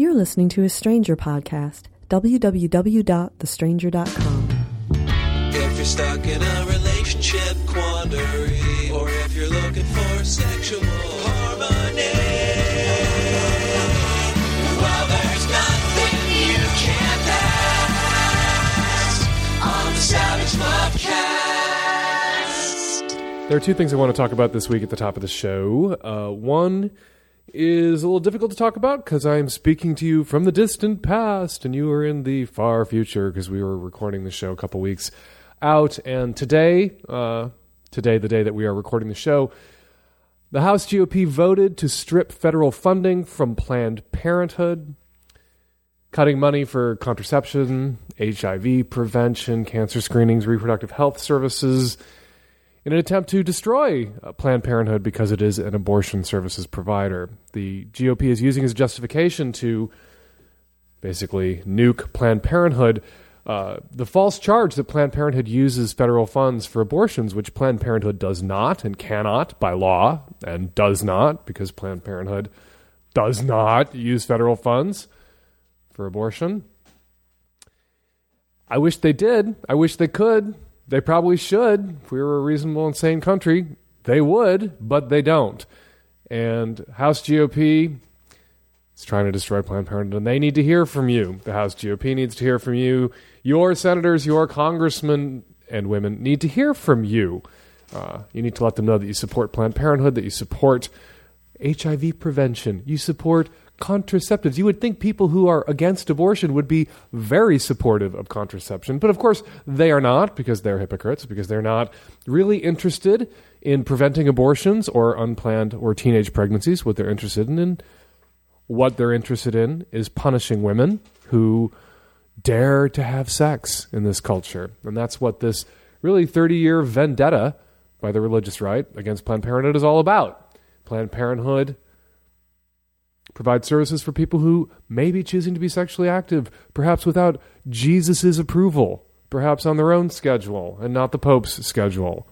You're listening to a Stranger podcast. www.thestranger.com. If you're stuck in a relationship quandary, or if you're looking for sexual harmony, well, there's nothing you can't pass on the Savage Love There are two things I want to talk about this week at the top of the show. Uh, one is a little difficult to talk about because I'm speaking to you from the distant past and you are in the far future because we were recording the show a couple weeks out. And today, uh, today, the day that we are recording the show, the House GOP voted to strip federal funding from Planned Parenthood, cutting money for contraception, HIV prevention, cancer screenings, reproductive health services in an attempt to destroy uh, Planned Parenthood because it is an abortion services provider. The GOP is using as justification to basically nuke Planned Parenthood. Uh, the false charge that Planned Parenthood uses federal funds for abortions, which Planned Parenthood does not and cannot by law, and does not because Planned Parenthood does not use federal funds for abortion. I wish they did. I wish they could. They probably should. If we were a reasonable and sane country, they would, but they don't. And House GOP is trying to destroy Planned Parenthood, and they need to hear from you. The House GOP needs to hear from you. Your senators, your congressmen and women need to hear from you. Uh, you need to let them know that you support Planned Parenthood, that you support HIV prevention, you support contraceptives. You would think people who are against abortion would be very supportive of contraception, but of course they are not because they're hypocrites, because they're not really interested in preventing abortions or unplanned or teenage pregnancies. What they're interested in, and what they're interested in is punishing women who dare to have sex in this culture. And that's what this really 30 year vendetta by the religious right against Planned Parenthood is all about. Planned Parenthood provide services for people who may be choosing to be sexually active, perhaps without Jesus' approval, perhaps on their own schedule and not the Pope's schedule.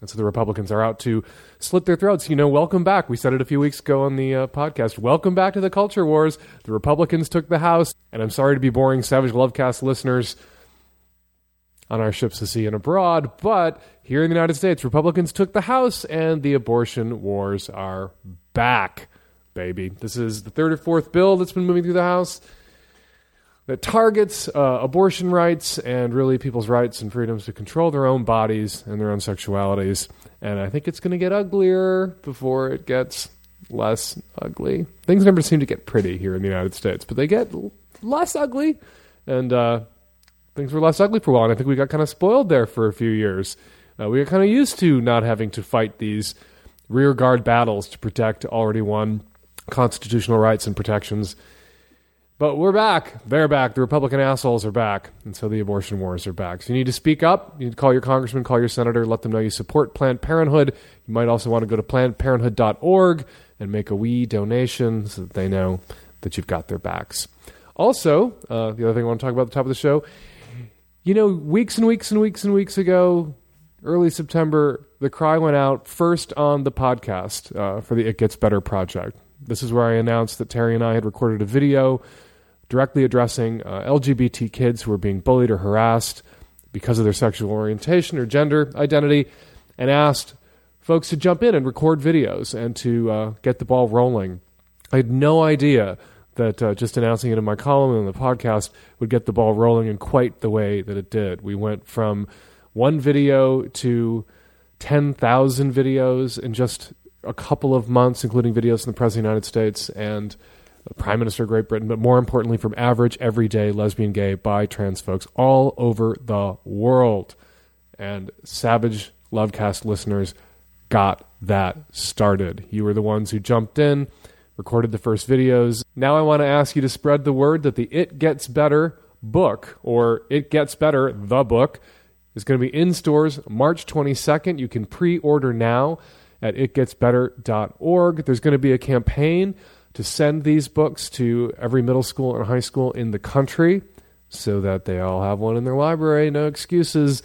And so the Republicans are out to slit their throats. You know, welcome back. We said it a few weeks ago on the uh, podcast. Welcome back to the culture wars. The Republicans took the House, and I'm sorry to be boring Savage Lovecast listeners on our ships to sea and abroad, but here in the United States, Republicans took the House, and the abortion wars are back baby. This is the third or fourth bill that's been moving through the House that targets uh, abortion rights and really people's rights and freedoms to control their own bodies and their own sexualities. And I think it's going to get uglier before it gets less ugly. Things never seem to get pretty here in the United States, but they get less ugly. And uh, things were less ugly for a while. And I think we got kind of spoiled there for a few years. Uh, we got kind of used to not having to fight these rearguard battles to protect already won constitutional rights and protections. But we're back. They're back. The Republican assholes are back. And so the abortion wars are back. So you need to speak up. You need to call your congressman, call your senator, let them know you support Planned Parenthood. You might also want to go to plannedparenthood.org and make a wee donation so that they know that you've got their backs. Also, uh, the other thing I want to talk about at the top of the show, you know, weeks and weeks and weeks and weeks ago, early September, the cry went out first on the podcast uh, for the It Gets Better project. This is where I announced that Terry and I had recorded a video directly addressing uh, LGBT kids who are being bullied or harassed because of their sexual orientation or gender identity, and asked folks to jump in and record videos and to uh, get the ball rolling. I had no idea that uh, just announcing it in my column and in the podcast would get the ball rolling in quite the way that it did. We went from one video to 10,000 videos in just a couple of months, including videos from the President of the United States and Prime Minister of Great Britain, but more importantly, from average, everyday lesbian, gay, bi, trans folks all over the world. And Savage Lovecast listeners got that started. You were the ones who jumped in, recorded the first videos. Now I want to ask you to spread the word that the It Gets Better book, or It Gets Better, the book, is going to be in stores March 22nd. You can pre order now at itgetsbetter.org. There's going to be a campaign to send these books to every middle school and high school in the country so that they all have one in their library. No excuses.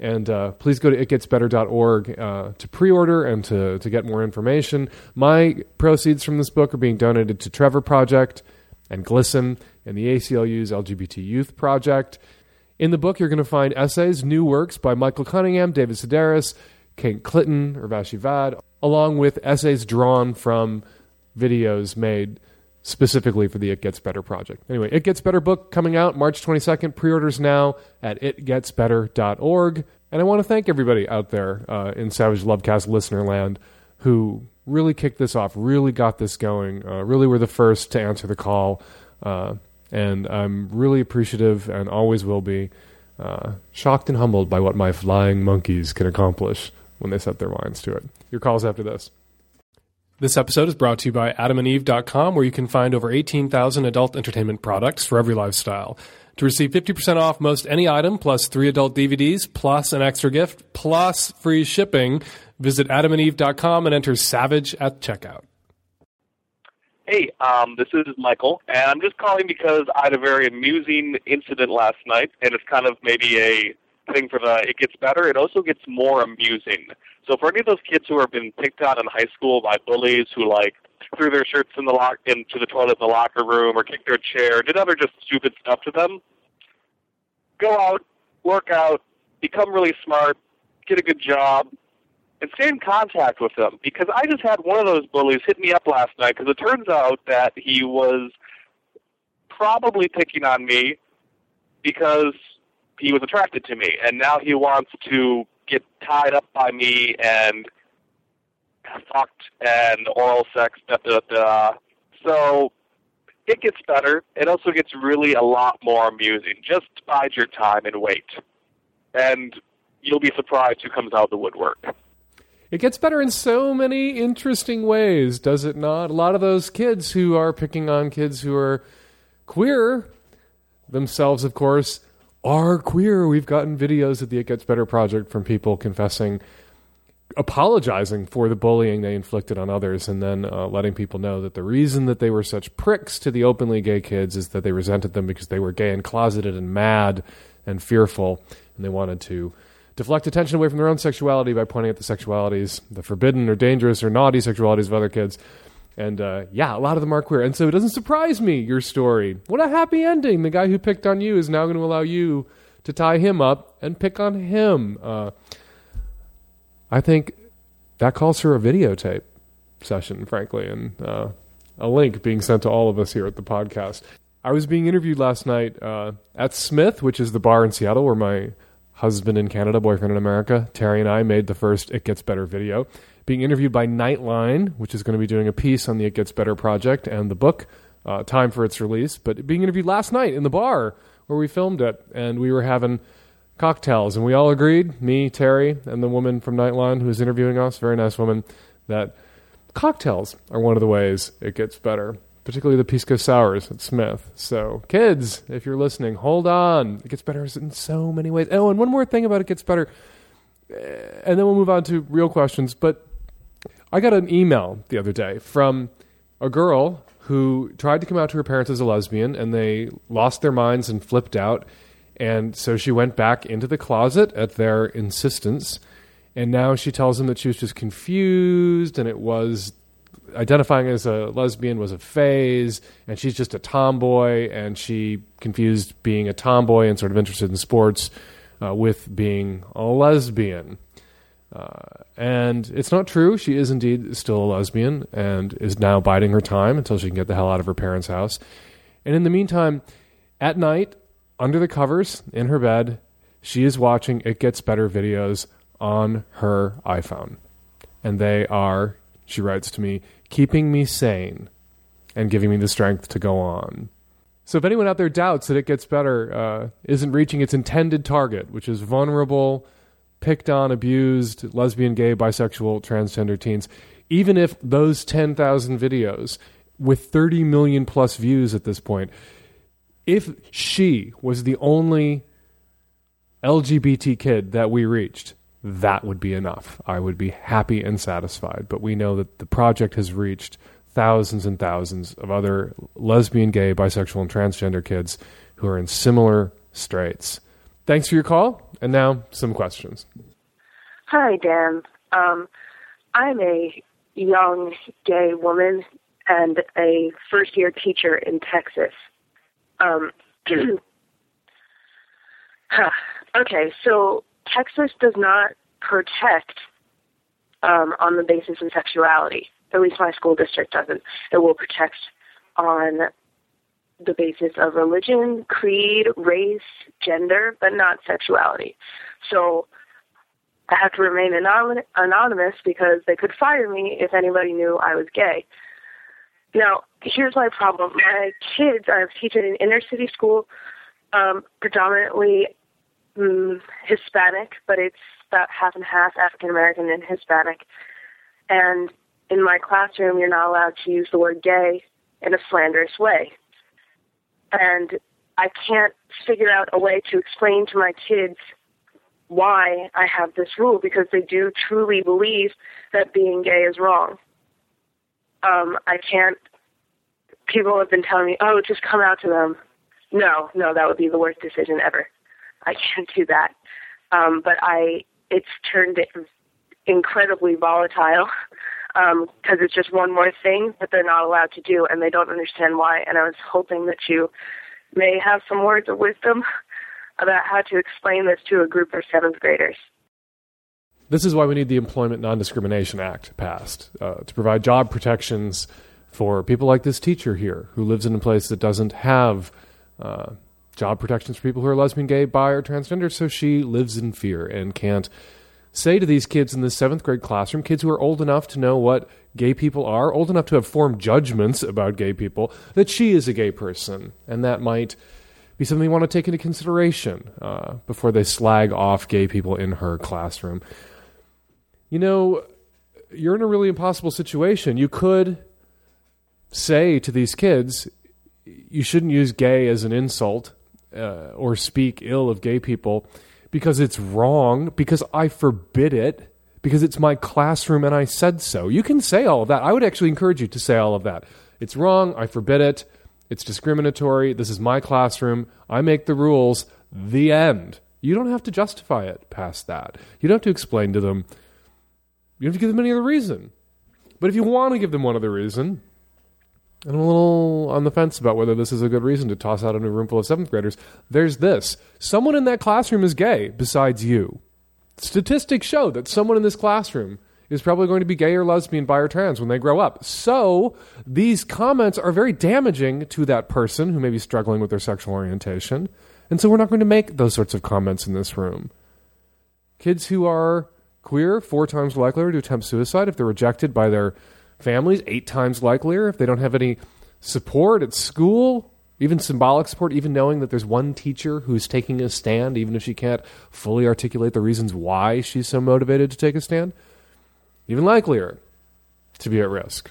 And uh, please go to itgetsbetter.org uh, to pre order and to, to get more information. My proceeds from this book are being donated to Trevor Project and GLSEN, and the ACLU's LGBT Youth Project. In the book, you're going to find essays, new works by Michael Cunningham, David Sedaris, Kate Clinton, Urvashi Vaid, along with essays drawn from videos made specifically for the It Gets Better project. Anyway, It Gets Better book coming out March 22nd. Pre orders now at itgetsbetter.org. And I want to thank everybody out there uh, in Savage Lovecast listener land who really kicked this off, really got this going, uh, really were the first to answer the call. Uh, and I'm really appreciative and always will be uh, shocked and humbled by what my flying monkeys can accomplish when they set their minds to it. Your calls after this. This episode is brought to you by adamandeve.com, where you can find over 18,000 adult entertainment products for every lifestyle. To receive 50% off most any item, plus three adult DVDs, plus an extra gift, plus free shipping, visit adamandeve.com and enter SAVAGE at checkout. Hey, um, this is Michael, and I'm just calling because I had a very amusing incident last night, and it's kind of maybe a thing for the it gets better. It also gets more amusing. So for any of those kids who have been picked on in high school by bullies who like threw their shirts in the lock into the toilet in the locker room or kicked their chair, did other just stupid stuff to them, go out, work out, become really smart, get a good job, and stay in contact with them because I just had one of those bullies hit me up last night because it turns out that he was probably picking on me because he was attracted to me and now he wants to get tied up by me and fucked and oral sex da da da. So it gets better. It also gets really a lot more amusing. Just bide your time and wait. And you'll be surprised who comes out of the woodwork. It gets better in so many interesting ways, does it not? A lot of those kids who are picking on kids who are queer themselves, of course, are queer. We've gotten videos of the It Gets Better project from people confessing, apologizing for the bullying they inflicted on others, and then uh, letting people know that the reason that they were such pricks to the openly gay kids is that they resented them because they were gay and closeted and mad and fearful, and they wanted to deflect attention away from their own sexuality by pointing at the sexualities, the forbidden or dangerous or naughty sexualities of other kids. And uh, yeah, a lot of them are queer. And so it doesn't surprise me, your story. What a happy ending. The guy who picked on you is now going to allow you to tie him up and pick on him. Uh, I think that calls for a videotape session, frankly, and uh, a link being sent to all of us here at the podcast. I was being interviewed last night uh, at Smith, which is the bar in Seattle where my husband in Canada, boyfriend in America, Terry and I made the first It Gets Better video. Being interviewed by Nightline, which is going to be doing a piece on the It Gets Better project and the book, uh, time for its release. But being interviewed last night in the bar where we filmed it, and we were having cocktails, and we all agreed, me, Terry, and the woman from Nightline who was interviewing us, very nice woman, that cocktails are one of the ways it gets better particularly the pisco sours at Smith. So, kids, if you're listening, hold on. It gets better in so many ways. Oh, and one more thing about it gets better, eh, and then we'll move on to real questions. But I got an email the other day from a girl who tried to come out to her parents as a lesbian, and they lost their minds and flipped out. And so she went back into the closet at their insistence. And now she tells them that she was just confused and it was identifying as a lesbian was a phase, and she's just a tomboy, and she confused being a tomboy and sort of interested in sports uh, with being a lesbian. Uh, and it's not true. She is indeed still a lesbian and is now biding her time until she can get the hell out of her parents' house. And in the meantime, at night, under the covers in her bed, she is watching It Gets Better videos on her iPhone. And they are, she writes to me, keeping me sane and giving me the strength to go on. So if anyone out there doubts that it gets better, uh, isn't reaching its intended target, which is vulnerable, picked on, abused, lesbian, gay, bisexual, transgender teens, even if those 10,000 videos with 30 million plus views at this point, if she was the only LGBT kid that we reached, that would be enough. I would be happy and satisfied. But we know that the project has reached thousands and thousands of other lesbian, gay, bisexual, and transgender kids who are in similar straits. Thanks for your call. And now, some questions. Hi, Dan. Um, I'm a young gay woman, and a first year teacher in Texas. Um, okay, so Texas does not protect um, on the basis of sexuality. At least my school district doesn't. It will protect on the basis of religion, creed, race, gender, but not sexuality. So I have to remain anonymous because they could fire me if anybody knew I was gay. Now, here's my problem. My kids, I have teaching in inner city school, um, predominantly um, Hispanic, but it's about half and half African American and Hispanic. And in my classroom, you're not allowed to use the word gay in a slanderous way. And I can't figure out a way to explain to my kids why I have this rule because they do truly believe that being gay is wrong. Um, I can't. People have been telling me, "Oh, just come out to them." No, no, that would be the worst decision ever. I can't do that. Um, but I, it's turned it incredibly volatile because um, it's just one more thing that they're not allowed to do, and they don't understand why. And I was hoping that you may have some words of wisdom about how to explain this to a group of seventh graders. This is why we need the Employment Non Discrimination Act passed uh, to provide job protections for people like this teacher here who lives in a place that doesn't have uh, job protections for people who are lesbian, gay, bi, or transgender. So she lives in fear and can't say to these kids in the seventh grade classroom, kids who are old enough to know what gay people are, old enough to have formed judgments about gay people, that she is a gay person. And that might be something you want to take into consideration uh, before they slag off gay people in her classroom. You know, you're in a really impossible situation. You could say to these kids, you shouldn't use gay as an insult uh, or speak ill of gay people because it's wrong, because I forbid it, because it's my classroom and I said so. You can say all of that. I would actually encourage you to say all of that. It's wrong. I forbid it. It's discriminatory. This is my classroom. I make the rules. The end. You don't have to justify it past that. You don't have to explain to them. You don't have to give them any other reason. But if you want to give them one other reason, and I'm a little on the fence about whether this is a good reason to toss out in a room full of seventh graders, there's this. Someone in that classroom is gay besides you. Statistics show that someone in this classroom is probably going to be gay or lesbian, bi or trans when they grow up. So these comments are very damaging to that person who may be struggling with their sexual orientation. And so we're not going to make those sorts of comments in this room. Kids who are queer, four times likelier to attempt suicide if they're rejected by their families, eight times likelier if they don't have any support at school, even symbolic support, even knowing that there's one teacher who's taking a stand, even if she can't fully articulate the reasons why she's so motivated to take a stand even likelier to be at risk,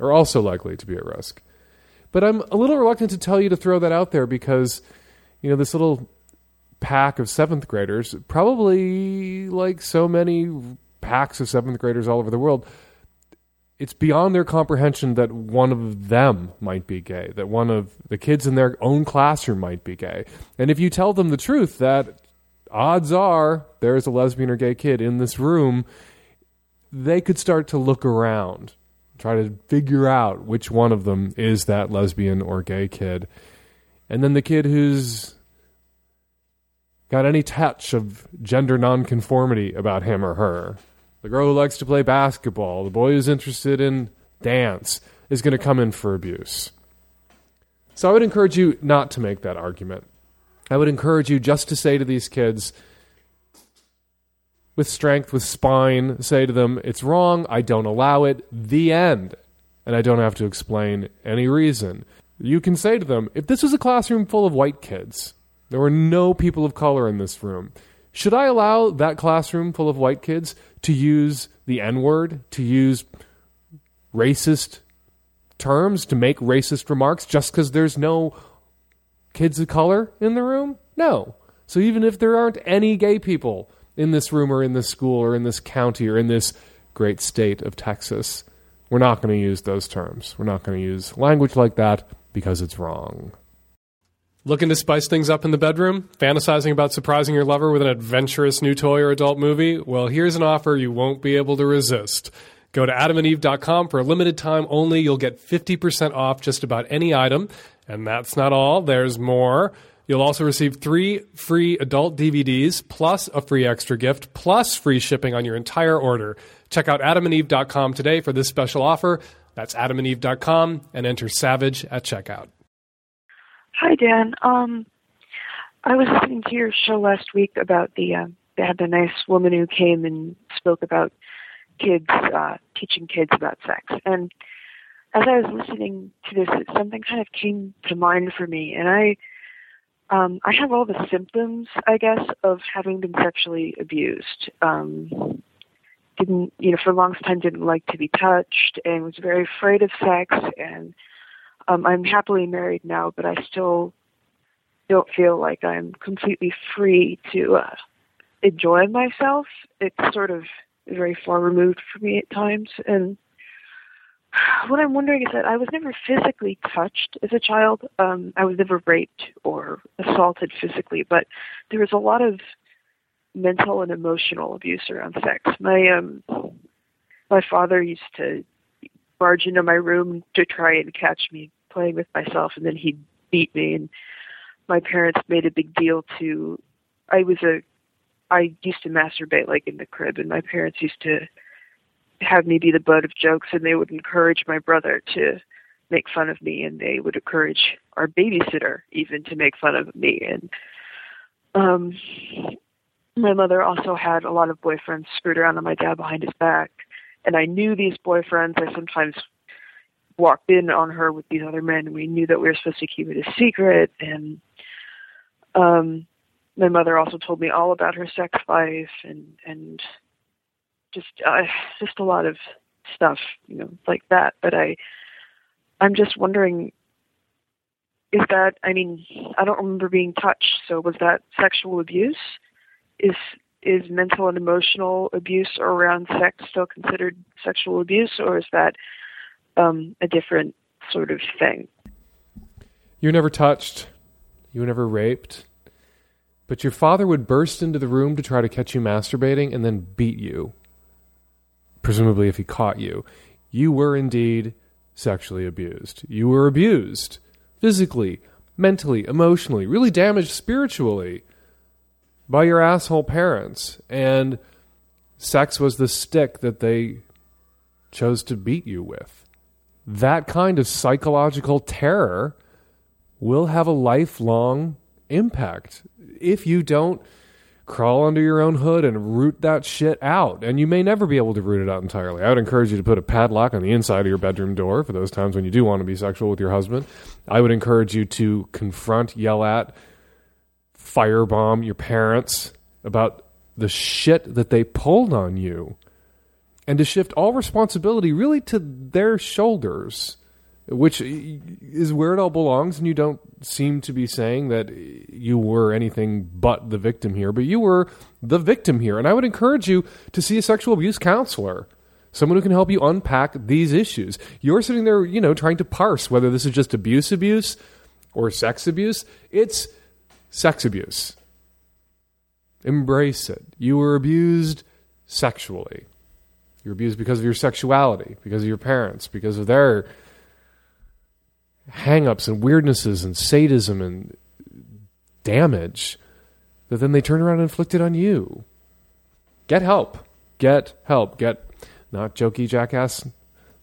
or also likely to be at risk. But I'm a little reluctant to tell you to throw that out there because, you know, this little pack of seventh graders, probably like so many packs of seventh graders all over the world, it's beyond their comprehension that one of them might be gay, that one of the kids in their own classroom might be gay. And if you tell them the truth that odds are there's a lesbian or gay kid in this room, they could start to look around, try to figure out which one of them is that lesbian or gay kid. And then the kid who's got any touch of gender nonconformity about him or her, the girl who likes to play basketball, the boy who's interested in dance, is going to come in for abuse. So I would encourage you not to make that argument. I would encourage you just to say to these kids, with strength, with spine, say to them, it's wrong, I don't allow it, the end. And I don't have to explain any reason. You can say to them, if this was a classroom full of white kids, there were no people of color in this room, should I allow that classroom full of white kids to use the N word, to use racist terms, to make racist remarks just because there's no kids of color in the room? No. So even if there aren't any gay people, in this room or in this school or in this county or in this great state of Texas. We're not going to use those terms. We're not going to use language like that because it's wrong. Looking to spice things up in the bedroom? Fantasizing about surprising your lover with an adventurous new toy or adult movie? Well, here's an offer you won't be able to resist. Go to adamandeve.com for a limited time only. You'll get 50% off just about any item. And that's not all, there's more. You'll also receive three free adult DVDs, plus a free extra gift, plus free shipping on your entire order. Check out adamandeve.com today for this special offer. That's adamandeve.com and enter SAVAGE at checkout. Hi, Dan. Um, I was listening to your show last week about the uh, they had the nice woman who came and spoke about kids uh, teaching kids about sex, and as I was listening to this, something kind of came to mind for me, and I um, I have all the symptoms, I guess, of having been sexually abused. Um, didn't you know for a long time didn't like to be touched and was very afraid of sex and um, I'm happily married now, but I still don't feel like I'm completely free to uh, enjoy myself. It's sort of very far removed for me at times. And what I'm wondering is that I was never physically touched as a child. Um, I was never raped or assaulted physically, but there was a lot of mental and emotional abuse around sex. My um, my father used to barge into my room to try and catch me playing with myself, and then he'd beat me. And my parents made a big deal to. I was a. I used to masturbate like in the crib, and my parents used to have me be the butt of jokes, and they would encourage my brother to make fun of me, and they would encourage our babysitter even to make fun of me. And um, my mother also had a lot of boyfriends screwed around on my dad behind his back, and I knew these boyfriends. I sometimes walked in on her with these other men and we knew that we were supposed to keep it a secret. And um my mother also told me all about her sex life and and just uh, just a lot of stuff you know like that. But i i'm just wondering is that i mean i don't remember being touched. So was that sexual abuse? Is is mental and emotional abuse around sex still considered sexual abuse or is that um, a different sort of thing. You were never touched. You were never raped. But your father would burst into the room to try to catch you masturbating and then beat you. Presumably, if he caught you. You were indeed sexually abused. You were abused physically, mentally, emotionally, really damaged spiritually by your asshole parents. And sex was the stick that they chose to beat you with that kind of psychological terror will have a lifelong impact if you don't crawl under your own hood and root that shit out. And you may never be able to root it out entirely. I would encourage you to put a padlock on the inside of your bedroom door for those times when you do want to be sexual with your husband. I would encourage you to confront, yell at, firebomb your parents about the shit that they pulled on you and to shift all responsibility really to their shoulders, which is where it all belongs. And you don't seem to be saying that you were anything but the victim here, but you were the victim here. And I would encourage you to see a sexual abuse counselor. Someone who can help you unpack these issues. You're sitting there, you know, trying to parse whether this is just abuse abuse or sex abuse. It's sex abuse. Embrace it. You were abused sexually. You're abused because of your sexuality, because of your parents, because of their hang-ups and weirdnesses and sadism and damage that then they turn around and inflict it on you. Get help. Get help. Get not jokey jackass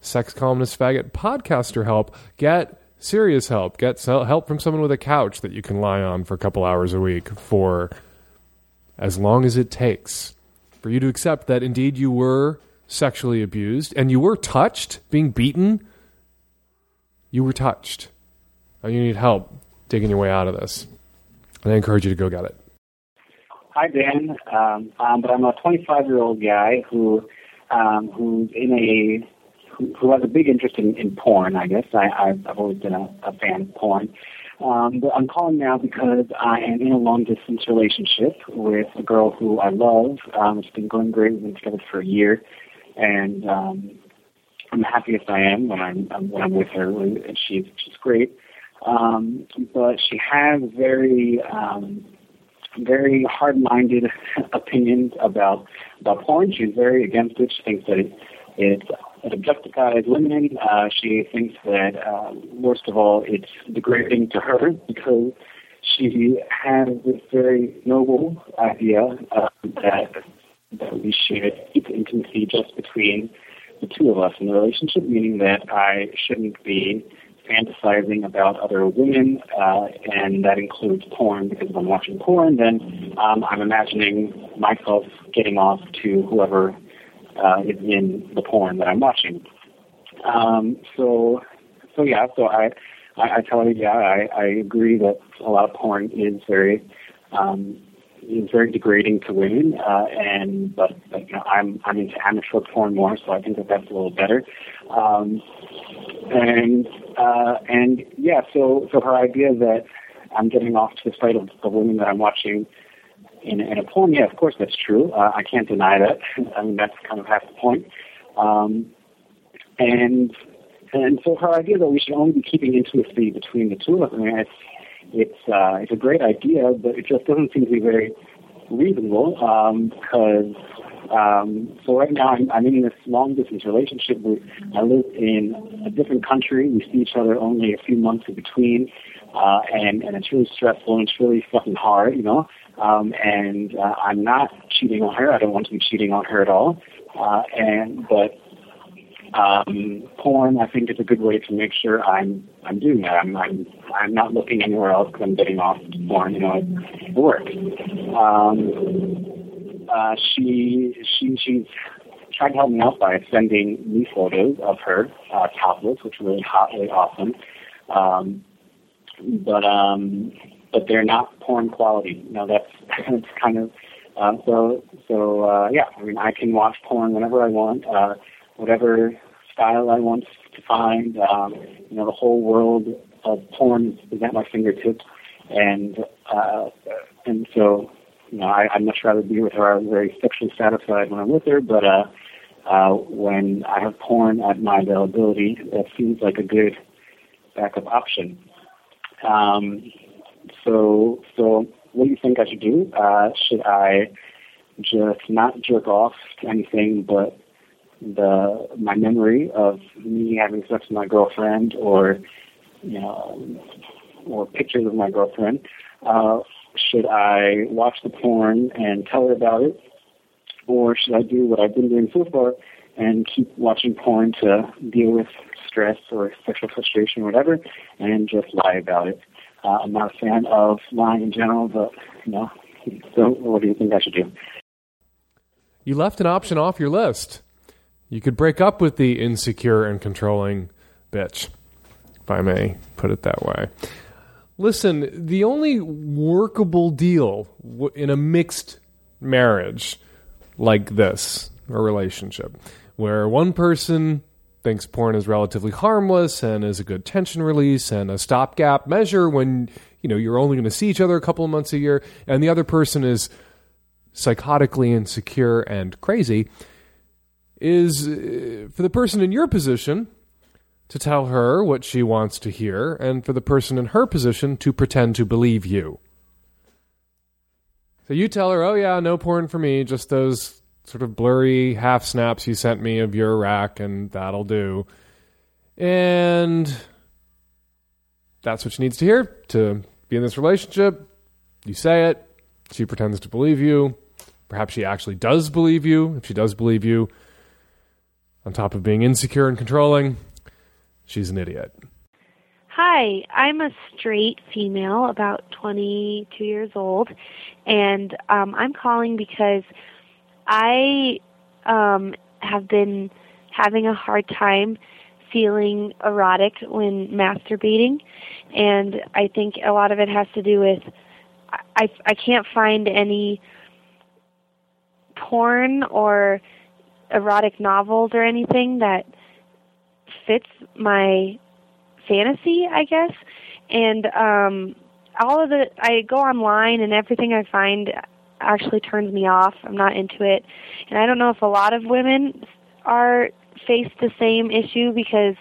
sex columnist faggot podcaster help. Get serious help. Get help from someone with a couch that you can lie on for a couple hours a week for as long as it takes for you to accept that indeed you were sexually abused and you were touched, being beaten, you were touched. And you need help digging your way out of this. And I encourage you to go get it. Hi, Dan. Um, um, but I'm a 25 year old guy who um, who's in a who, who has a big interest in, in porn. I guess I, I've, I've always been a, a fan of porn. Um, but I'm calling now because I am in a long distance relationship with a girl who I love. Um, it's been going great. We've been together for a year and um, I'm happiest I am when I'm, when I'm with her, and she's she's great. Um, but she has very um, very hard-minded opinions about about porn. She's very against it. She thinks that it, it's it objectifies women. Uh, she thinks that, uh, worst of all, it's degrading to her because she has this very noble idea uh, that that we should keep intimacy just between the two of us in the relationship, meaning that I shouldn't be fantasizing about other women, uh, and that includes porn because if I'm watching porn, then um, I'm imagining myself getting off to whoever uh, is in the porn that I'm watching. Um, so, so yeah, so I, I, I tell her, yeah, I, I agree that a lot of porn is very, um, is very degrading to women, uh, and but, but you know, I'm I'm into amateur porn more, so I think that that's a little better. Um, and uh, and yeah, so so her idea that I'm getting off to the sight of the women that I'm watching in, in a porn, yeah, of course that's true. Uh, I can't deny that. I mean, that's kind of half the point. Um, and and so her idea that we should only be keeping intimacy between the two of us, I mean, it's it's uh, it's a great idea, but it just doesn't seem to be very reasonable because um, so right now I'm, I'm in this long distance relationship. We, I live in a different country. We see each other only a few months in between, uh, and and it's really stressful and it's really fucking hard, you know. Um, and uh, I'm not cheating on her. I don't want to be cheating on her at all. Uh, and but um, porn, I think, is a good way to make sure I'm I'm doing that. I'm I'm, I'm not looking anywhere else I'm getting off porn. You know, it works. Um, uh, she she she's tried to help me out by sending me photos of her uh, topless, which are really hot, really awesome. Um, but um, but they're not porn quality. You know, that's that's kind of uh, so so uh, yeah. I mean, I can watch porn whenever I want, uh, whatever style I want to find. Um, you know, the whole world of porn is at my fingertips, and uh, and so you know, I, I'd much rather be with her. I'm very sexually satisfied when I'm with her, but uh, uh, when I have porn at my availability, that seems like a good backup option. Um, so, so what do you think I should do? Uh, should I just not jerk off to anything but the my memory of me having sex with my girlfriend, or you know, or pictures of my girlfriend? Uh, should I watch the porn and tell her about it, or should I do what I've been doing so far and keep watching porn to deal with stress or sexual frustration or whatever, and just lie about it? Uh, I'm not a fan of lying in general, but you know. So, what do you think I should do? You left an option off your list. You could break up with the insecure and controlling bitch, if I may put it that way. Listen, the only workable deal in a mixed marriage like this, a relationship, where one person thinks porn is relatively harmless and is a good tension release and a stopgap measure when you know you're only going to see each other a couple of months a year, and the other person is psychotically insecure and crazy, is uh, for the person in your position to tell her what she wants to hear, and for the person in her position to pretend to believe you. So you tell her, oh, yeah, no porn for me, just those sort of blurry half snaps you sent me of your rack, and that'll do. And that's what she needs to hear to be in this relationship. You say it, she pretends to believe you. Perhaps she actually does believe you. If she does believe you, on top of being insecure and controlling, she's an idiot. Hi, I'm a straight female, about 22 years old, and um, I'm calling because I um, have been having a hard time feeling erotic when masturbating, and I think a lot of it has to do with I I can't find any porn or erotic novels or anything that fits my fantasy, I guess. And um all of the I go online and everything I find actually turns me off. I'm not into it. And I don't know if a lot of women are face the same issue because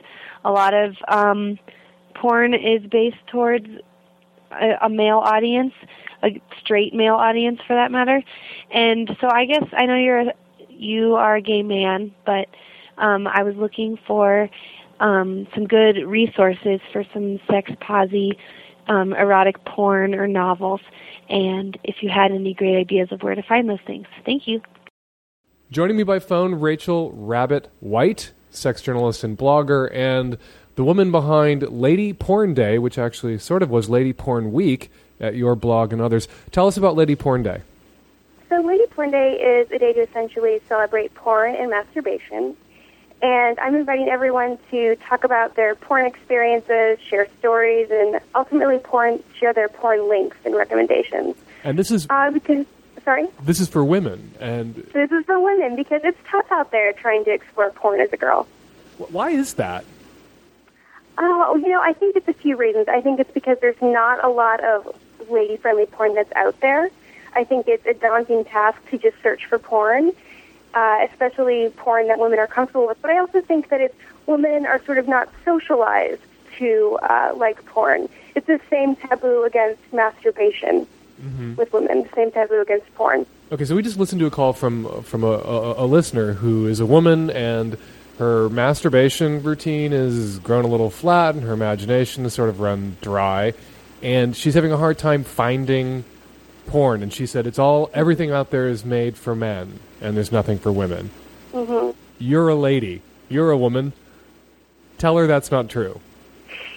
a lot of um porn is based towards a, a male audience, a straight male audience for that matter. And so I guess I know you're a, you are a gay man, but um, I was looking for um, some good resources for some sex posy, um, erotic porn or novels, and if you had any great ideas of where to find those things. Thank you. Joining me by phone, Rachel Rabbit White, sex journalist and blogger, and the woman behind Lady Porn Day, which actually sort of was Lady Porn Week at your blog and others. Tell us about Lady Porn Day. So, Lady Porn Day is a day to essentially celebrate porn and masturbation. And I'm inviting everyone to talk about their porn experiences, share stories, and ultimately porn share their porn links and recommendations. And this is Uh, because, sorry, this is for women. And this is for women because it's tough out there trying to explore porn as a girl. why is that? Oh, you know, I think it's a few reasons. I think it's because there's not a lot of lady-friendly porn that's out there. I think it's a daunting task to just search for porn, uh, especially porn that women are comfortable with. But I also think that it's women are sort of not socialized to uh, like porn. It's the same taboo against masturbation with women, the same taboo against porn. Okay, so we just listened to a call from from a, a, a listener who is a woman, and her masturbation routine has grown a little flat, and her imagination has sort of run dry, and she's having a hard time finding porn. And she said it's all everything out there is made for men, and there's nothing for women. hmm You're a lady. You're a woman. Tell her that's not true.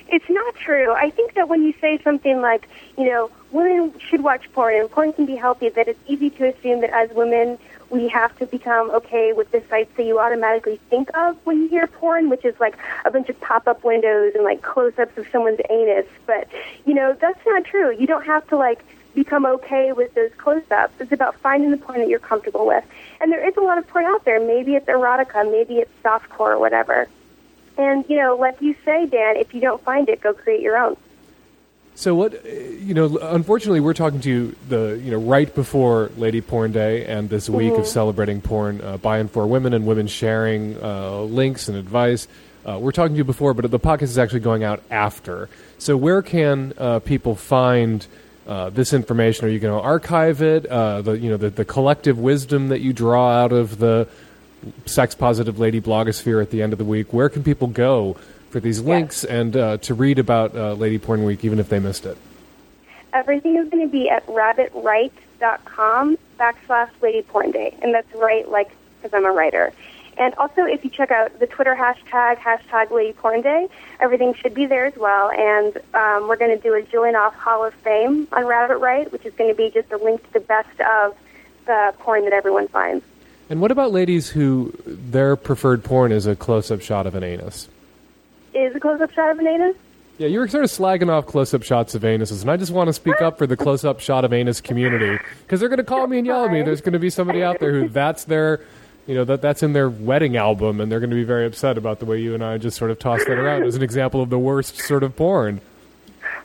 It's not true. I think that when you say something like, you know, women should watch porn and porn can be healthy, that it's easy to assume that as women we have to become okay with the sites that you automatically think of when you hear porn, which is like a bunch of pop-up windows and like close-ups of someone's anus. But you know, that's not true. You don't have to like become okay with those close-ups. It's about finding the porn that you're comfortable with. And there is a lot of porn out there. Maybe it's erotica, maybe it's softcore or whatever. And you know, like you say, Dan, if you don't find it, go create your own. So what uh, you know? Unfortunately, we're talking to you the you know right before Lady Porn Day and this week of Mhm. celebrating porn uh, by and for women and women sharing uh, links and advice. Uh, we're talking to you before, but the podcast is actually going out after. So where can uh, people find uh, this information? Are you going to archive it? Uh, the you know the, the collective wisdom that you draw out of the sex positive lady blogosphere at the end of the week. Where can people go for these links and uh, to read about uh, Lady Porn Week, even if they missed it? Everything is going to be at rabbitright.com backslash Lady Porn Day, and that's right, like because I'm a writer. And also, if you check out the Twitter hashtag hashtag Lady Porn Day, everything should be there as well. And um, we're going to do a Julian Off Hall of Fame on Rabbit Right, which is going to be just a link to the best of the porn that everyone finds. And what about ladies who their preferred porn is a close-up shot of an anus? Is a close-up shot of an anus? Yeah, you were sort of slagging off close-up shots of anuses, and I just want to speak up for the close-up shot of anus community because they're going to call me and yell at me. There's going to be somebody out there who that's their, you know, that that's in their wedding album, and they're going to be very upset about the way you and I just sort of tossed that around as an example of the worst sort of porn.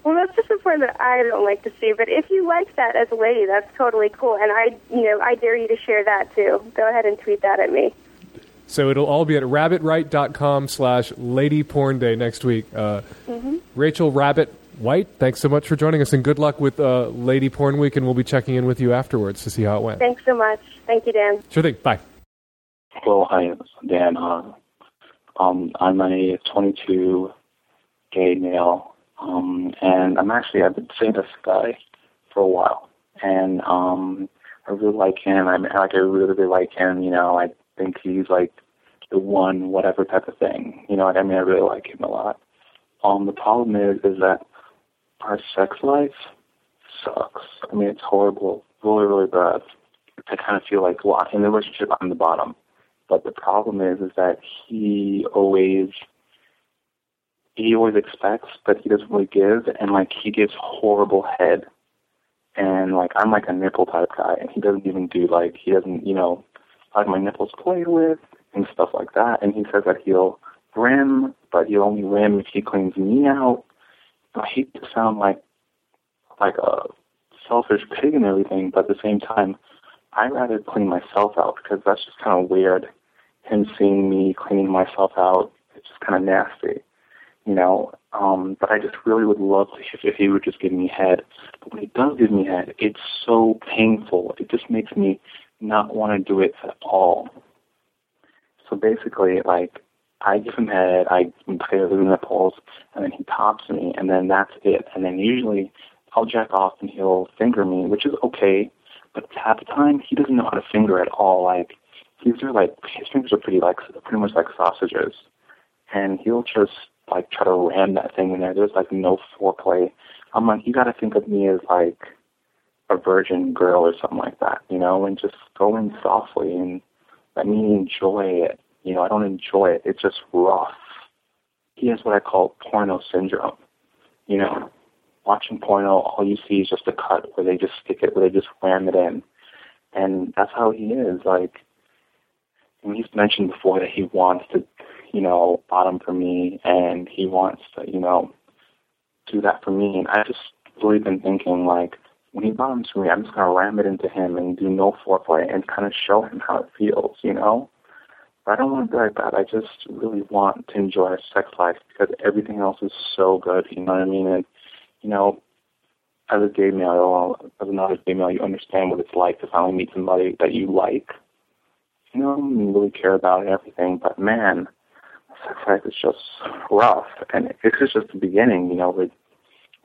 Well, that's just a porn that I don't like to see. But if you like that as a lady, that's totally cool. And I, you know, I dare you to share that too. Go ahead and tweet that at me. So it'll all be at rabbitright.com slash lady porn day next week. Uh, hmm Rachel Rabbit White, thanks so much for joining us, and good luck with uh, Lady Porn Week, and we'll be checking in with you afterwards to see how it went. Thanks so much. Thank you, Dan. Sure thing. Bye. Hello, hi, Dan. Uh, um, I'm a 22 gay male, um, and I'm actually I've been seeing this guy for a while, and um, I really like him. I mean, like I really, really like him. You know, I think he's like the one, whatever type of thing. You know I mean? I really like him a lot. Um, the problem is, is that our sex life sucks. I mean, it's horrible, really, really bad. I kind of feel like, well, in the relationship, I'm the bottom. But the problem is, is that he always, he always expects, but he doesn't really give, and like he gives horrible head. And like I'm like a nipple type guy, and he doesn't even do like he doesn't, you know, like my nipples played with and stuff like that. And he says that he'll rim, but he'll only rim if he cleans me out. I hate to sound like like a selfish pig and everything, but at the same time, I rather clean myself out because that's just kind of weird. Him seeing me cleaning myself out, it's just kind of nasty, you know. Um, but I just really would love to if, if he would just give me head. But when he does give me head, it's so painful. It just makes me not want to do it at all. So basically, like I give him head, I play with his nipples, and then he tops me, and then that's it. And then usually I'll jack off and he'll finger me, which is okay. But half the time he doesn't know how to finger at all. Like he's are like his fingers are pretty like pretty much like sausages, and he'll just like try to ram that thing in there. There's like no foreplay. I'm like, you got to think of me as like a virgin girl or something like that, you know, and just go in softly and let me enjoy it. You know, I don't enjoy it. It's just rough. He has what I call porno syndrome. You know, watching porno, all you see is just a cut where they just stick it, where they just ram it in. And that's how he is. Like, and he's mentioned before that he wants to, you know, bottom for me and he wants to, you know, do that for me. And I just really been thinking, like, when he bottoms for me, I'm just to ram it into him and do no foreplay and kind of show him how it feels, you know? But I don't want to be like that. I just really want to enjoy our sex life because everything else is so good, you know what I mean? And, you know, as a gay male, as another gay male, you understand what it's like to finally meet somebody that you like, you know, and really care about everything. But man, sex life is just rough. And this is just the beginning, you know, we've,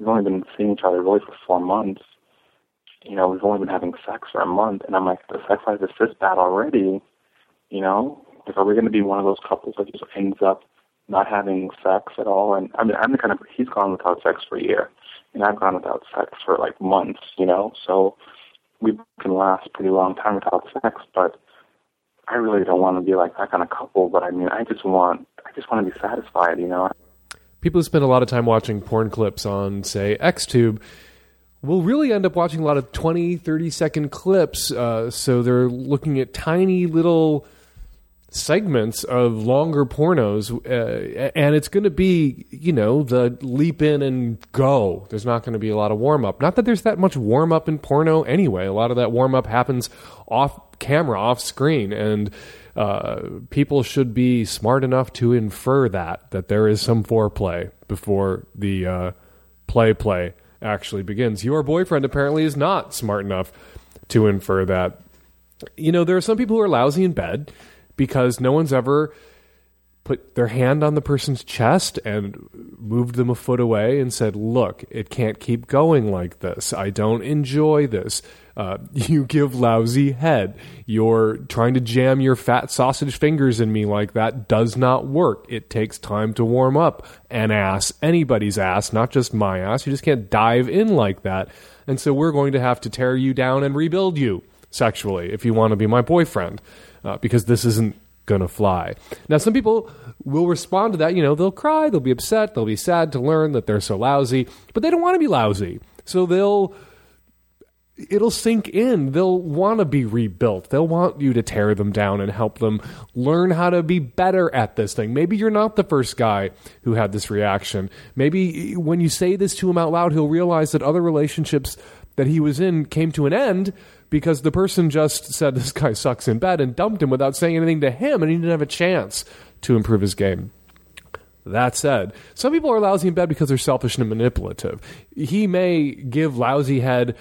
only been seeing each other really for four months you know, we've only been having sex for a month, and I'm like, the sex life is this bad already, you know? Like, are we going to be one of those couples that just ends up not having sex at all? And I mean, I'm the kind of, he's gone without sex for a year, and I've gone without sex for like months, you know? So we can last pretty long time without sex, but I really don't want to be like that kind of couple, but I mean, I just want, I just want to be satisfied, you know? People who spend a lot of time watching porn clips on, say, XTube will really end up watching a lot of 20, 30 second clips. Uh, so they're looking at tiny little segments of longer pornos, uh, and it's going to be, you know, the leap in and go. There's not going to be a lot of warm up. Not that there's that much warm up in porno anyway. A lot of that warm up happens off camera, off screen, and uh, people should be smart enough to infer that that there is some foreplay before the uh, play play actually begins. Your boyfriend apparently is not smart enough to infer that. You know, there are some people who are lousy in bed because no one's ever put their hand on the person's chest and moved them a foot away and said, Look, it can't keep going like this. I don't enjoy this. Uh, you give lousy head. You're trying to jam your fat sausage fingers in me like that does not work. It takes time to warm up an ass, anybody's ass, not just my ass. You just can't dive in like that. And so we're going to have to tear you down and rebuild you sexually if you want to be my boyfriend, uh, because this isn't to fly. Now, some people will respond to that. You know, they'll cry, they'll be upset, they'll be sad to learn that they're so lousy, but they don't want to be lousy. So they'll it'll sink in. They'll want to be rebuilt. They'll want you to tear them down and help them learn how to be better at this thing. Maybe you're not the first guy who had this reaction. Maybe when you say this to him out loud, he'll realize that other relationships that he was in came to an end because the person just said this guy sucks in bed and dumped him without saying anything to him and he didn't have a chance to improve his game. That said, some people are lousy in bed because they're selfish and manipulative. He may give lousy head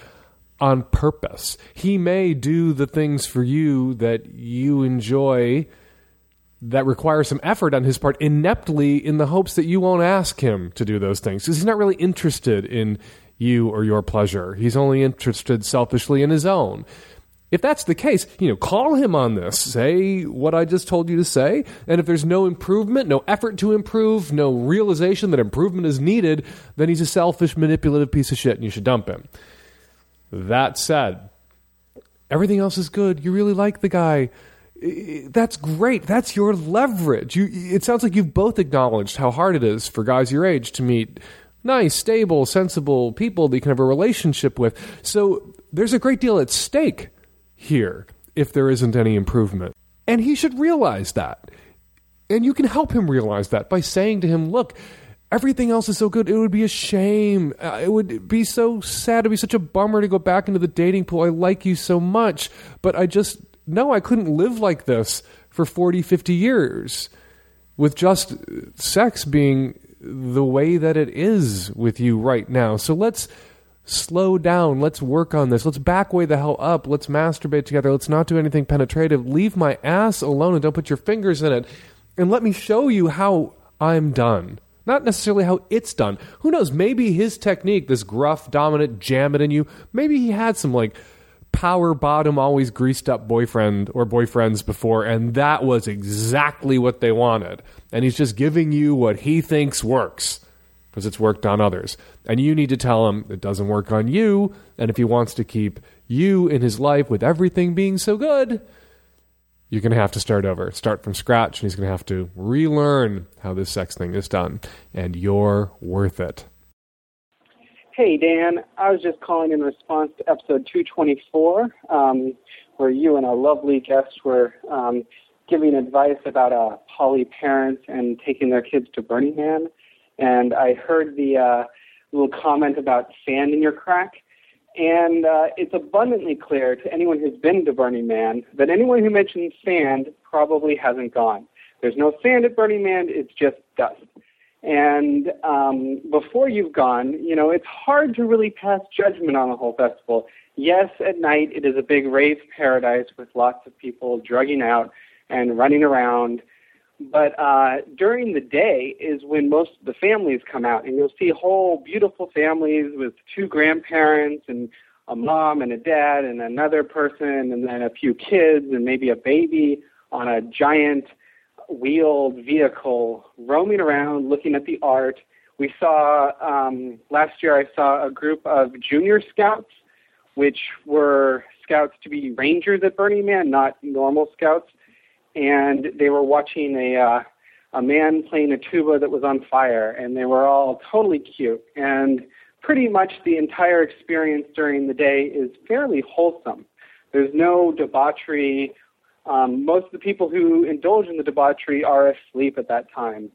on purpose. He may do the things for you that you enjoy that require some effort on his part ineptly in the hopes that you won't ask him to do those things because he's not really interested in you or your pleasure. He's only interested selfishly in his own. If that's the case, you know, call him on this. Say what I just told you to say. And if there's no improvement, no effort to improve, no realization that improvement is needed, then he's a selfish, manipulative piece of shit and you should dump him. That said, everything else is good. You really like the guy. That's great. That's your leverage. You, it sounds like you've both acknowledged how hard it is for guys your age to meet nice, stable, sensible people that you can have a relationship with. So there's a great deal at stake here if there isn't any improvement. And he should realize that. And you can help him realize that by saying to him, look, everything else is so good. It would be a shame. Uh, it would be so sad. It'd be such a bummer to go back into the dating pool. I like you so much, but I just, no, I couldn't live like this for 40, 50 years with just sex being the way that it is with you right now. So let's slow down. Let's work on this. Let's back way the hell up. Let's masturbate together. Let's not do anything penetrative. Leave my ass alone and don't put your fingers in it. And let me show you how I'm done. Not necessarily how it's done. Who knows? Maybe his technique, this gruff, dominant, jam it in you, maybe he had some like power bottom, always greased up boyfriend or boyfriends before, and that was exactly what they wanted. And he's just giving you what he thinks works because it's worked on others. And you need to tell him it doesn't work on you. And if he wants to keep you in his life with everything being so good, you're going to have to start over, start from scratch, and he's going to have to relearn how this sex thing is done. And you're worth it. Hey, Dan. I was just calling in response to episode 224, um, where you and a lovely guest were um, giving advice about uh, poly parents and taking their kids to Burning Man. And I heard the uh, little comment about sand in your crack. And uh, it's abundantly clear to anyone who's been to Burning Man that anyone who mentions sand probably hasn't gone. There's no sand at Burning Man, it's just dust. And um, before you've gone, you know, it's hard to really pass judgment on the whole festival. Yes, at night it is a big rave paradise with lots of people drugging out and running around. But uh, during the day is when most of the families come out, and you'll see whole beautiful families with two grandparents and a mom and a dad and another person, and then a few kids and maybe a baby on a giant wheeled vehicle roaming around looking at the art. We saw um, last year. I saw a group of junior scouts, which were scouts to be rangers at Burning Man, not normal scouts, and they were watching a uh, a man playing a tuba that was on fire, and they were all totally cute. And pretty much the entire experience during the day is fairly wholesome. There's no debauchery um, most of the people who indulge in the debauchery are asleep at that time.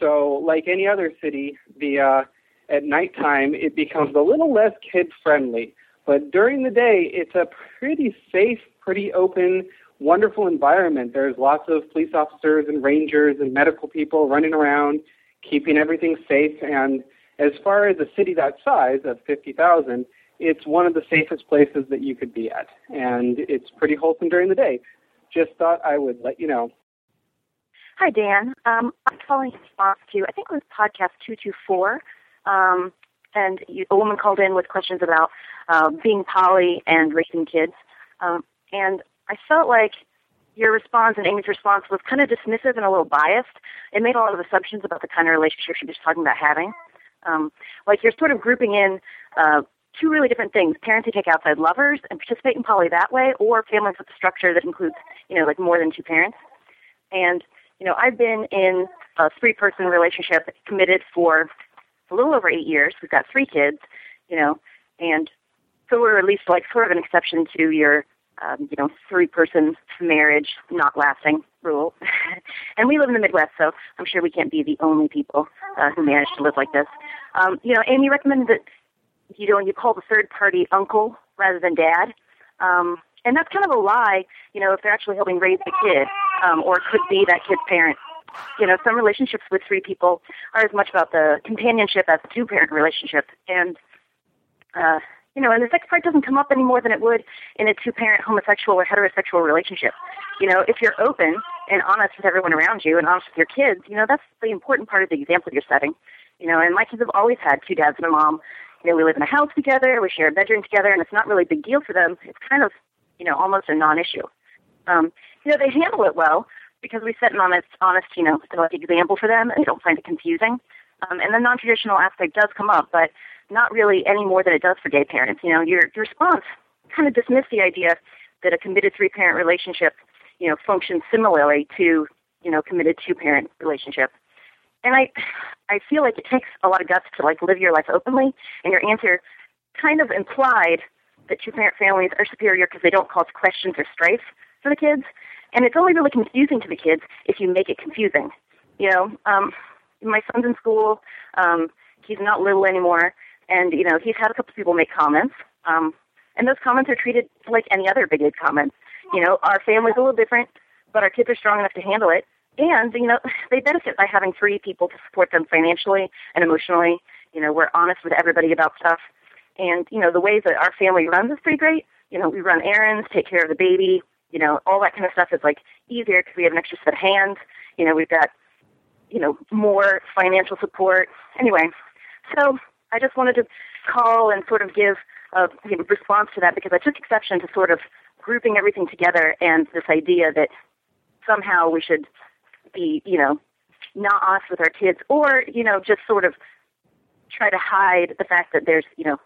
So, like any other city, the uh, at nighttime it becomes a little less kid friendly. But during the day, it's a pretty safe, pretty open, wonderful environment. There's lots of police officers and rangers and medical people running around, keeping everything safe. And as far as a city that size of 50,000, it's one of the safest places that you could be at. And it's pretty wholesome during the day just thought I would let you know. Hi, Dan. Um, I'm calling in response to, I think it was podcast 224. Um, and you, a woman called in with questions about uh, being poly and raising kids. Um, and I felt like your response and Amy's response was kind of dismissive and a little biased. It made a lot of assumptions about the kind of relationship she was talking about having. Um, like you're sort of grouping in uh, two really different things. Parents who take outside lovers and participate in poly that way, or families with a structure that includes, you know, like more than two parents. And, you know, I've been in a three person relationship committed for a little over eight years. We've got three kids, you know, and so we're at least like sort of an exception to your, um, you know, three person marriage not lasting rule. and we live in the Midwest, so I'm sure we can't be the only people uh, who manage to live like this. Um, you know, Amy recommended that you know, you call the third party uncle rather than dad. Um, and that's kind of a lie, you know, if they're actually helping raise the kid, um, or could be that kid's parent. You know, some relationships with three people are as much about the companionship as the two parent relationship. And, uh, you know, and the sex part doesn't come up any more than it would in a two parent homosexual or heterosexual relationship. You know, if you're open and honest with everyone around you and honest with your kids, you know, that's the important part of the example you're setting. You know, and my kids have always had two dads and a mom you know, we live in a house together, we share a bedroom together, and it's not really a big deal for them. It's kind of, you know, almost a non-issue. Um, you know, they handle it well because we set an honest, honest, you know, like example for them, and they don't find it confusing. Um, and the non-traditional aspect does come up, but not really any more than it does for gay parents. You know, your, your response kind of dismissed the idea that a committed three-parent relationship, you know, functions similarly to, you know, committed two-parent relationship. And I, I feel like it takes a lot of guts to like live your life openly. And your answer kind of implied that two parent families are superior because they don't cause questions or strife for the kids. And it's only really confusing to the kids if you make it confusing. You know, um, my son's in school. Um, he's not little anymore, and you know he's had a couple people make comments. Um, and those comments are treated like any other bigoted comments. You know, our family's a little different, but our kids are strong enough to handle it and you know they benefit by having three people to support them financially and emotionally you know we're honest with everybody about stuff And, you know, the ways that our family runs is pretty great. You know, we run errands, take care of the baby, you know, all that kind of stuff is like easier because we have an extra set of hands. You know, we've got, you know, more financial support. Anyway, so I just wanted to call and sort of give a you know, response to that because I took exception to sort of grouping everything together and this idea that somehow we should be, you know, not us with our kids or, you know, just sort of try to hide the fact that there's, you know,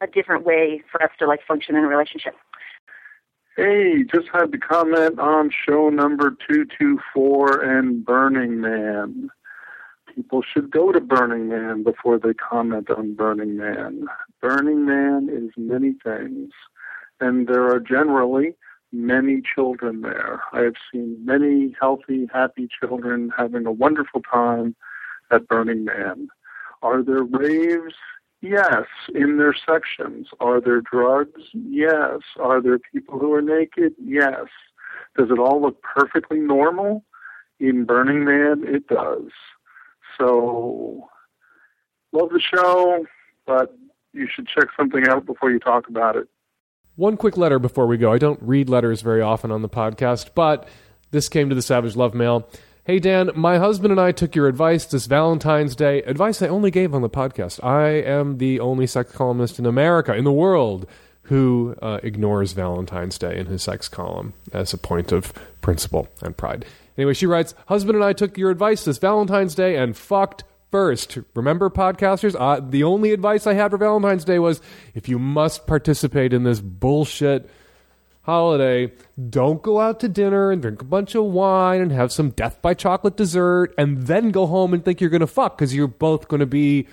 a different way for us to like function in a relationship. Hey, just had to comment on show number 224 and Burning Man. People should go to Burning Man before they comment on Burning Man. Burning Man is many things, and there are generally many children there. I have seen many healthy, happy children having a wonderful time at Burning Man. Are there raves? Yes, in their sections. Are there drugs? Yes. Are there people who are naked? Yes. Does it all look perfectly normal? In Burning Man, it does. So, love the show, but you should check something out before you talk about it. One quick letter before we go. I don't read letters very often on the podcast, but this came to the Savage Love Mail. Hey, Dan, my husband and I took your advice this Valentine's Day. Advice I only gave on the podcast. I am the only sex columnist in America, in the world, who uh, ignores Valentine's Day in his sex column as a point of principle and pride. Anyway, she writes Husband and I took your advice this Valentine's Day and fucked first. Remember, podcasters? Uh, the only advice I had for Valentine's Day was if you must participate in this bullshit holiday, don't go out to dinner and drink a bunch of wine and have some death by chocolate dessert and then go home and think you're going to fuck because you're both going to be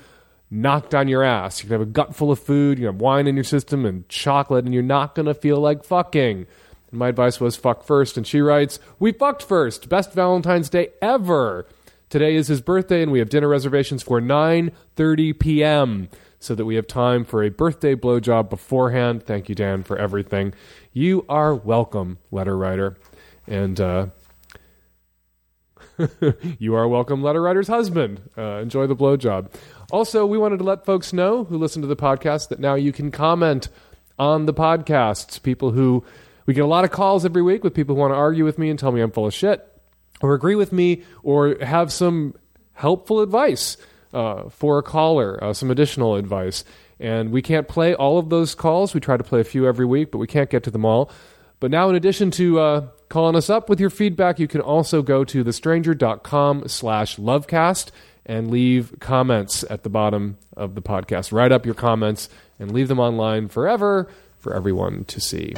knocked on your ass. You're going to have a gut full of food, you have wine in your system and chocolate, and you're not going to feel like fucking. And my advice was fuck first. And she writes, We fucked first. Best Valentine's Day ever. Today is his birthday, and we have dinner reservations for 9:30 p.m. so that we have time for a birthday blowjob beforehand. Thank you, Dan, for everything. You are welcome, letter writer. And uh, you are welcome, letter writer's husband. Uh, enjoy the blowjob. Also, we wanted to let folks know who listen to the podcast that now you can comment on the podcasts. People who we get a lot of calls every week with people who want to argue with me and tell me I'm full of shit, or agree with me, or have some helpful advice uh, for a caller, uh, some additional advice. And we can't play all of those calls. We try to play a few every week, but we can't get to them all. But now, in addition to uh, calling us up with your feedback, you can also go to thestranger.com slash lovecast and leave comments at the bottom of the podcast. Write up your comments and leave them online forever for everyone to see.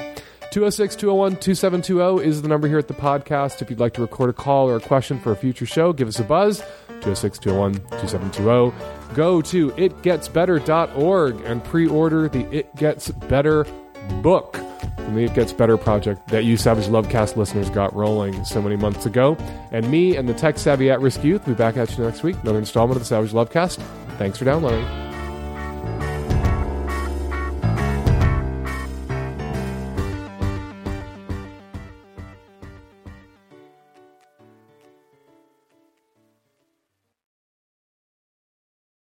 206 201 2720 is the number here at the podcast. If you'd like to record a call or a question for a future show, give us a buzz. 206 201 2720. Go to itgetsbetter.org and pre order the It Gets Better book from the It Gets Better project that you Savage Lovecast listeners got rolling so many months ago. And me and the tech savvy at risk youth will be back at you next week. Another installment of the Savage Lovecast. Thanks for downloading.